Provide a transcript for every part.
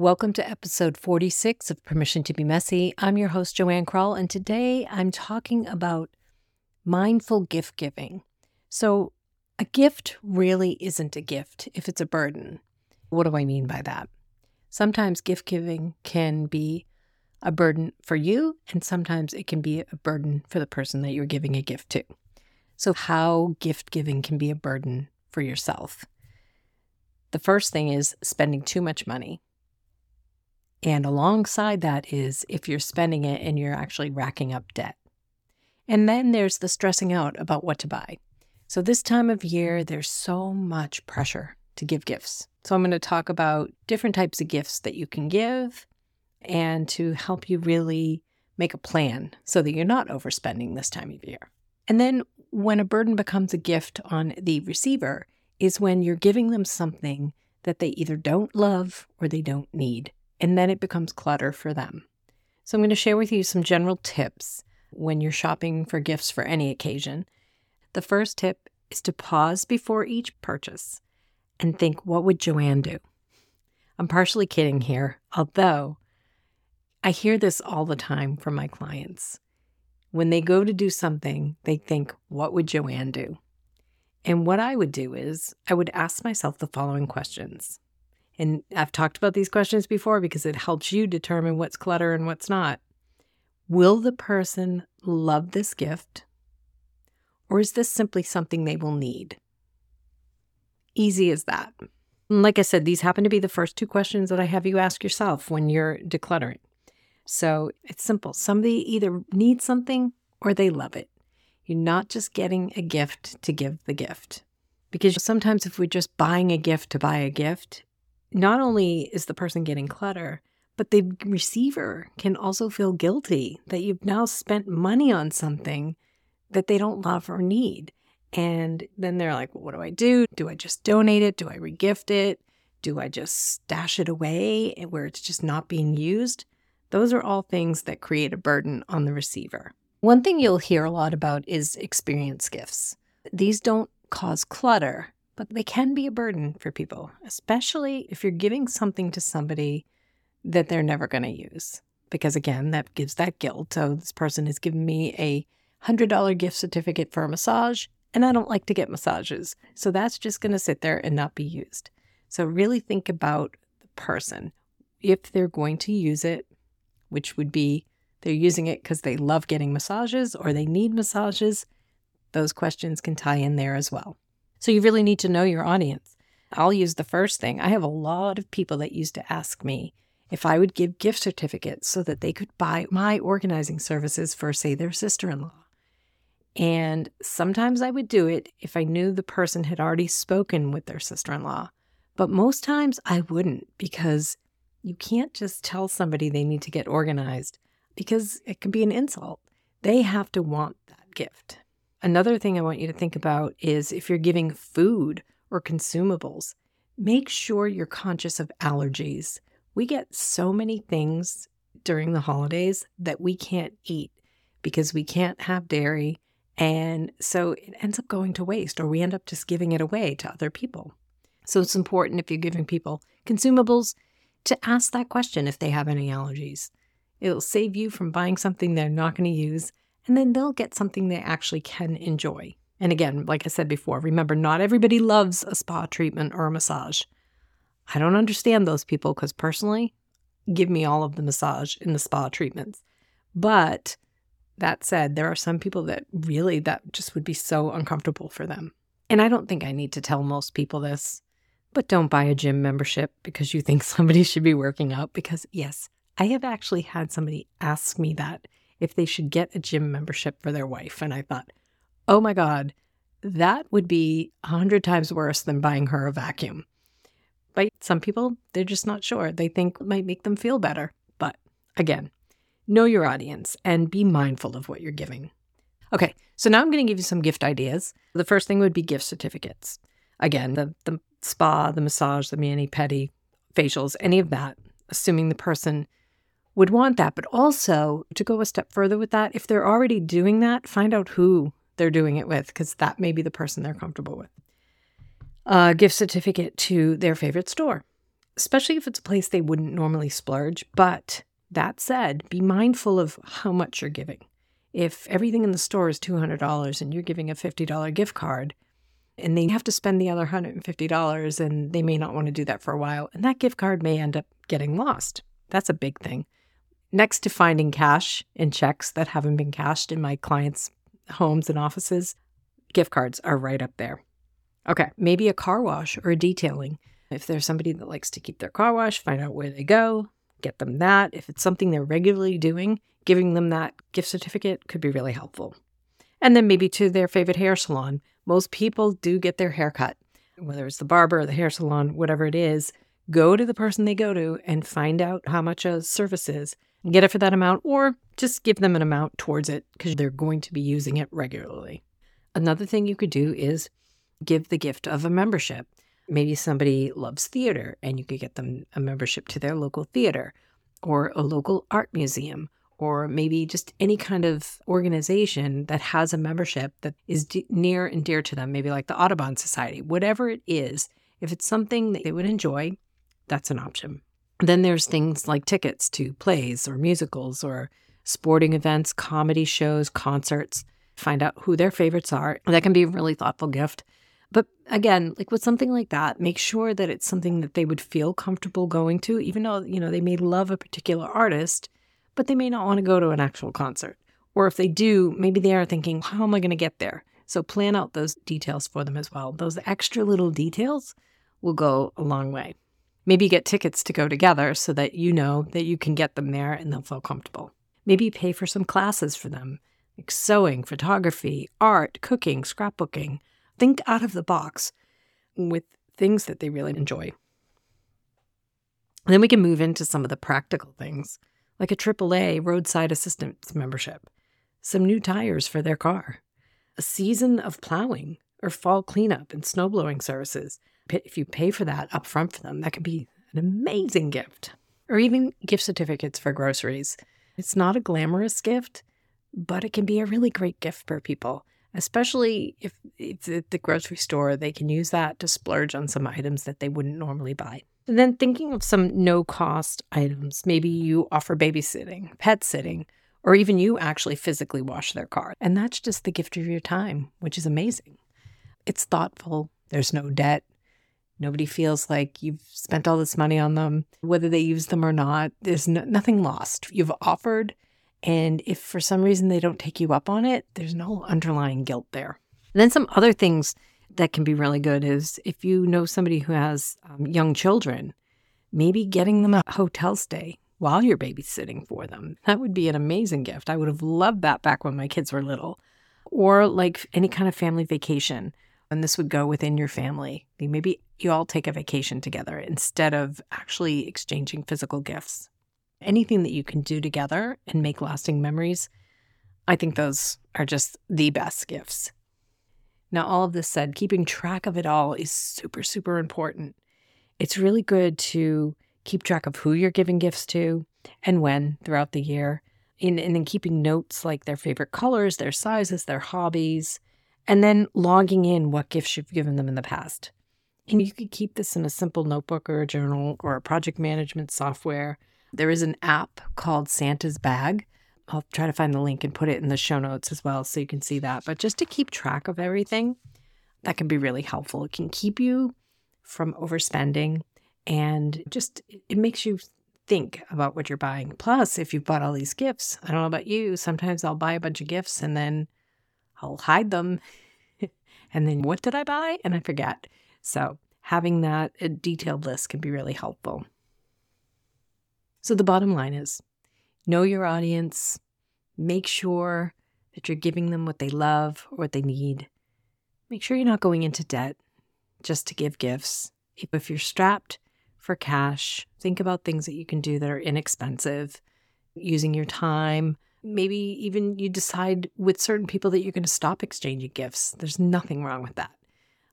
Welcome to episode 46 of Permission to Be Messy. I'm your host, JoAnn Krall, and today I'm talking about mindful gift giving. So, a gift really isn't a gift if it's a burden. What do I mean by that? Sometimes gift giving can be a burden for you, and sometimes it can be a burden for the person that you're giving a gift to. So, how gift giving can be a burden for yourself. The first thing is spending too much money. And alongside that is if you're spending it and you're actually racking up debt. And then there's the stressing out about what to buy. So, this time of year, there's so much pressure to give gifts. So, I'm going to talk about different types of gifts that you can give and to help you really make a plan so that you're not overspending this time of year. And then, when a burden becomes a gift on the receiver, is when you're giving them something that they either don't love or they don't need. And then it becomes clutter for them. So, I'm going to share with you some general tips when you're shopping for gifts for any occasion. The first tip is to pause before each purchase and think, what would JoAnn do? I'm partially kidding here, although I hear this all the time from my clients. When they go to do something, they think, what would JoAnn do? And what I would do is I would ask myself the following questions. And I've talked about these questions before because it helps you determine what's clutter and what's not. Will the person love this gift? Or is this simply something they will need? Easy as that. like I said, these happen to be the first two questions that I have you ask yourself when you're decluttering. So it's simple. Somebody either needs something or they love it. You're not just getting a gift to give the gift. Because sometimes if we're just buying a gift to buy a gift, not only is the person getting clutter, but the receiver can also feel guilty that you've now spent money on something that they don't love or need. And then they're like, well, what do I do? Do I just donate it? Do I regift it? Do I just stash it away where it's just not being used? Those are all things that create a burden on the receiver. One thing you'll hear a lot about is experience gifts. These don't cause clutter, but they can be a burden for people, especially if you're giving something to somebody that they're never going to use. Because again, that gives that guilt. So this person has given me a $100 gift certificate for a massage, and I don't like to get massages. So that's just going to sit there and not be used. So really think about the person. If they're going to use it, which would be they're using it because they love getting massages or they need massages, those questions can tie in there as well. So you really need to know your audience. I'll use the first thing. I have a lot of people that used to ask me if I would give gift certificates so that they could buy my organizing services for, say, their sister in law. And sometimes I would do it if I knew the person had already spoken with their sister in law. But most times I wouldn't because you can't just tell somebody they need to get organized because it can be an insult. They have to want that gift. Another thing I want you to think about is if you're giving food or consumables, make sure you're conscious of allergies. We get so many things during the holidays that we can't eat because we can't have dairy. And so it ends up going to waste, or we end up just giving it away to other people. So it's important if you're giving people consumables to ask that question if they have any allergies. It'll save you from buying something they're not going to use, and then they'll get something they actually can enjoy. And again, like I said before, remember, not everybody loves a spa treatment or a massage. I don't understand those people because personally, give me all of the massage and the spa treatments. But that said, there are some people that really that just would be so uncomfortable for them. And I don't think I need to tell most people this, but don't buy a gym membership because you think somebody should be working out because yes, I have actually had somebody ask me that if they should get a gym membership for their wife. And I thought, oh my God, that would be a hundred times worse than buying her a vacuum. But some people, they're just not sure. They think might make them feel better. But again, know your audience and be mindful of what you're giving. Okay, so now I'm going to give you some gift ideas. The first thing would be gift certificates. Again, the, the spa, the massage, the mani pedi, facials, any of that, assuming the person would want that. But also to go a step further with that, if they're already doing that, find out who they're doing it with, because that may be the person they're comfortable with. A gift certificate to their favorite store. especially if it's a place they wouldn't normally splurge. But that said, be mindful of how much you're giving. If everything in the store is $200 and you're giving a $50 gift card, and they have to spend the other $150 and they may not want to do that for a while, and that gift card may end up getting lost. That's a big thing. Next to finding cash and checks that haven't been cashed in my clients' homes and offices, gift cards are right up there. Okay, maybe a car wash or a detailing. If there's somebody that likes to keep their car wash, find out where they go, get them that. If it's something they're regularly doing, giving them that gift certificate could be really helpful. And then maybe to their favorite hair salon. Most people do get their hair cut, whether it's the barber or the hair salon, whatever it is. Go to the person they go to and find out how much a service is. Get it for that amount, or just give them an amount towards it because they're going to be using it regularly. Another thing you could do is give the gift of a membership. Maybe somebody loves theater and you could get them a membership to their local theater or a local art museum or maybe just any kind of organization that has a membership that is near and dear to them, maybe like the Audubon Society, whatever it is, if it's something that they would enjoy, that's an option. Then there's things like tickets to plays or musicals or sporting events, comedy shows, concerts. Find out who their favorites are. That can be a really thoughtful gift. But again, like with something like that, make sure that it's something that they would feel comfortable going to, even though, you know, they may love a particular artist, but they may not want to go to an actual concert. Or if they do, maybe they are thinking, how am I going to get there? So plan out those details for them as well. Those extra little details will go a long way. Maybe get tickets to go together so that you know that you can get them there and they'll feel comfortable. Maybe pay for some classes for them, like sewing, photography, art, cooking, scrapbooking think out of the box with things that they really enjoy. Then we can move into some of the practical things, like a AAA roadside assistance membership, some new tires for their car, a season of plowing or fall cleanup and snowblowing services. If you pay for that upfront for them, that could be an amazing gift. Or even gift certificates for groceries. It's not a glamorous gift, but it can be a really great gift for people especially if it's at the grocery store, they can use that to splurge on some items that they wouldn't normally buy. And then thinking of some no cost items, maybe you offer babysitting, pet sitting, or even you actually physically wash their car. And that's just the gift of your time, which is amazing. It's thoughtful, there's no debt. Nobody feels like you've spent all this money on them, whether they use them or not. There's no, nothing lost. You've offered and if for some reason they don't take you up on it, there's no underlying guilt there. And then some other things that can be really good is if you know somebody who has um, young children, maybe getting them a hotel stay while you're babysitting for them. That would be an amazing gift. I would have loved that back when my kids were little. Or like any kind of family vacation. And this would go within your family. Maybe you all take a vacation together instead of actually exchanging physical gifts anything that you can do together and make lasting memories, I think those are just the best gifts. Now, all of this said, keeping track of it all is super, super important. It's really good to keep track of who you're giving gifts to and when throughout the year, and, then keeping notes like their favorite colors, their sizes, their hobbies, and then logging in what gifts you've given them in the past. And you could keep this in a simple notebook or a journal or a project management software there is an app called Santa's Bag. I'll try to find the link and put it in the show notes as well so you can see that. But just to keep track of everything, that can be really helpful. It can keep you from overspending and just it makes you think about what you're buying. Plus, if you've bought all these gifts, I don't know about you, sometimes I'll buy a bunch of gifts and then I'll hide them. and then what did I buy? And I forget. So, having that detailed list can be really helpful. So the bottom line is know your audience, make sure that you're giving them what they love or what they need. Make sure you're not going into debt just to give gifts. If you're strapped for cash, think about things that you can do that are inexpensive, using your time. Maybe even you decide with certain people that you're going to stop exchanging gifts. There's nothing wrong with that.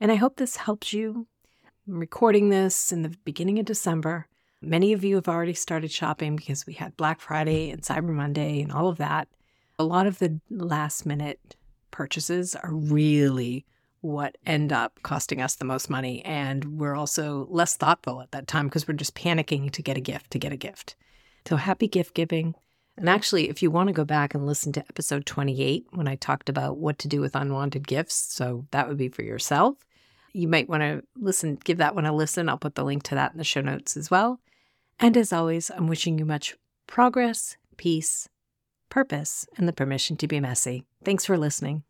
And I hope this helps you. I'm recording this in the beginning of December. Many of you have already started shopping because we had Black Friday and Cyber Monday and all of that. A lot of the last minute purchases are really what end up costing us the most money. And we're also less thoughtful at that time because we're just panicking to get a gift, to get a gift. So happy gift giving. And actually, if you want to go back and listen to episode 28, when I talked about what to do with unwanted gifts, so that would be for yourself, you might want to listen, give that one a listen. I'll put the link to that in the show notes as well. And as always, I'm wishing you much progress, peace, purpose, and the permission to be messy. Thanks for listening.